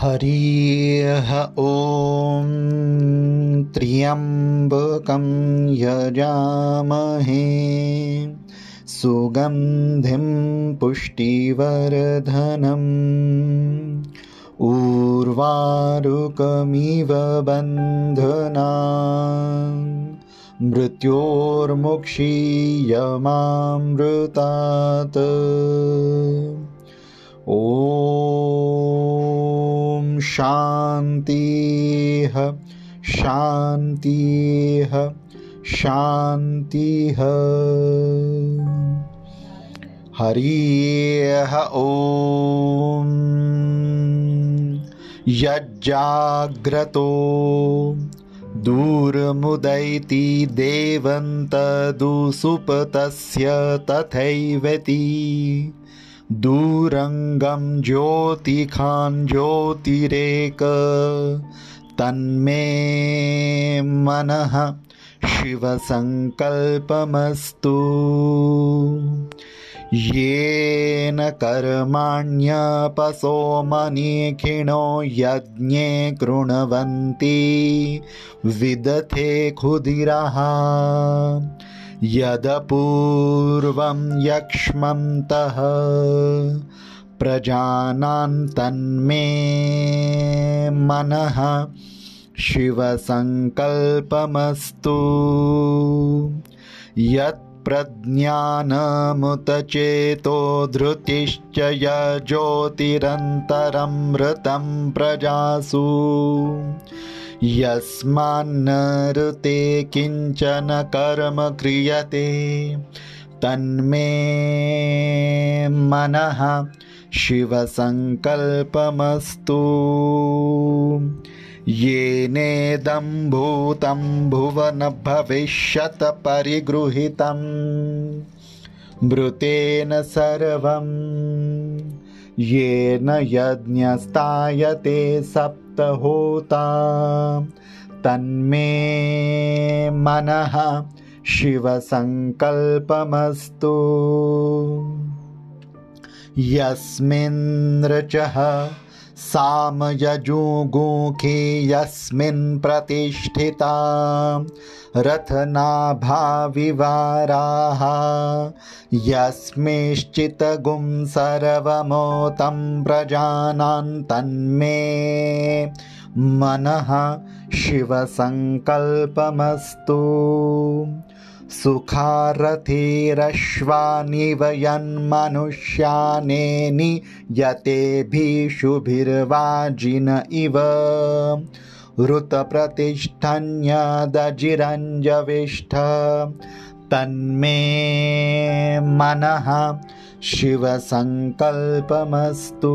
हरिः ॐ त्र्यम्बकं यजामहे। सुगन्धिं पुष्टिवर्धनम्। उर्वारुकमिव बन्धना। मृत्योर्मुक्षीयमामृतात्। ओ शान्तिः शान्तिः शान्तिः। हरिः ॐ। यज्जाग्रतो। दूरमुदैति देवन्तदुसुपतस्य तथैवती दूरङ्गं ज्योतिरेक तन्मे मनः शिवसङ्कल्पमस्तु। येन कर्माण्यपसो मनीखिणो यज्ञे कृण्वन्ति विदथे क्षुधिरः यदपूर्वं यक्ष्मन्तः प्रजानान्तन्मे मनः शिवसङ्कल्पमस्तु। यत्प्रज्ञानमुतचेतो धृतिश्च यज्योतिरन्तरमृतं प्रजासु यस्मान्न ऋते किञ्चन कर्म क्रियते तन्मे मनः शिवसङ्कल्पमस्तु। येनेदम्भूतं भुवनभविष्यत्परिगृहीतं मृतेन सर्वं येन यज्ञस्तायते सप्त होता तन्मे मनः शिवसङ्कल्पमस्तु। यस्मिन्नृचः सामयजुगुखे यस्मिन् प्रतिष्ठिता रथनाभाविवाराः। यस्मिश्चितगुं सर्वमोतं प्रजानान्तन्मे मनः शिवसङ्कल्पमस्तु। सुखारथिरश्वानिवयन्मनुष्यानेनि यतेभिषुभिर्वाजिन इव ऋतप्रतिष्ठन्यदजिरञ्जविष्ठ। तन्मे मनः शिवसङ्कल्पमस्तु।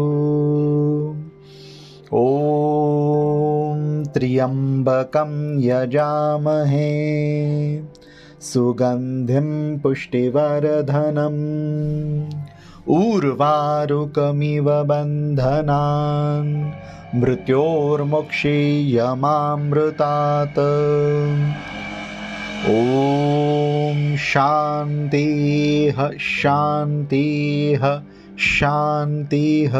ॐ त्र्यम्बकं यजामहे। सुगन्धिं पुष्टिवर्धनम् उर्वारुकमिव बन्धनान् मृत्योर्मुक्षीयमामृतात्। ॐ शान्तिः शान्तिः शान्तिः